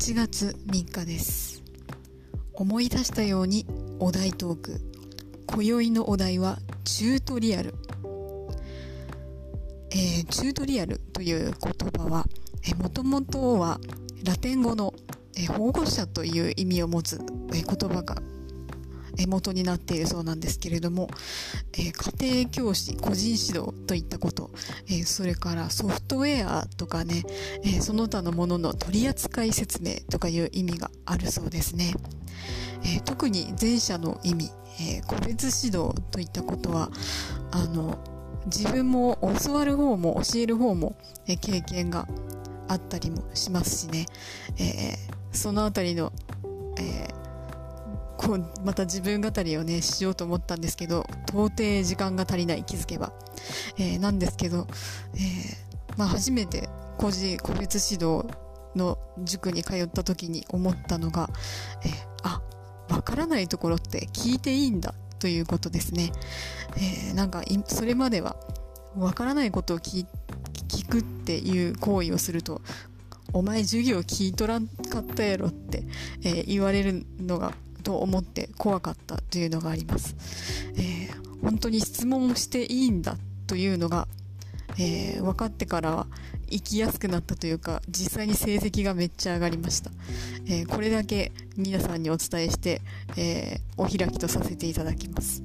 8月3日です。思い出したようにお題トーク。今宵のお題はチュートリアル、えー、チュートリアルという言葉はもともとはラテン語の、えー、保護者という意味を持つ、えー、言葉が元になっているそうなんですけれども、え、家庭教師、個人指導といったこと、え、それからソフトウェアとかね、え、その他のものの取扱説明とかいう意味があるそうですね。え特に前者の意味、え個別指導といったことは、あの、自分も教わる方も教える方も、え経験があったりもしますしね、えそのあたりの、えーこうまた自分語りをねしようと思ったんですけど到底時間が足りない気づけば、えー、なんですけど、えー、まあ、初めて個人個別指導の塾に通った時に思ったのが、えー、あわからないところって聞いていいんだということですね、えー、なんかそれまではわからないことを聞くっていう行為をするとお前授業聞いとらんかったやろって、えー、言われるのがと思って怖かったというのがあります。えー、本当に質問していいんだというのが、えー、分かってからは生きやすくなったというか実際に成績がめっちゃ上がりました、えー、これだけ皆さんにお伝えして、えお開きとさせていただきます。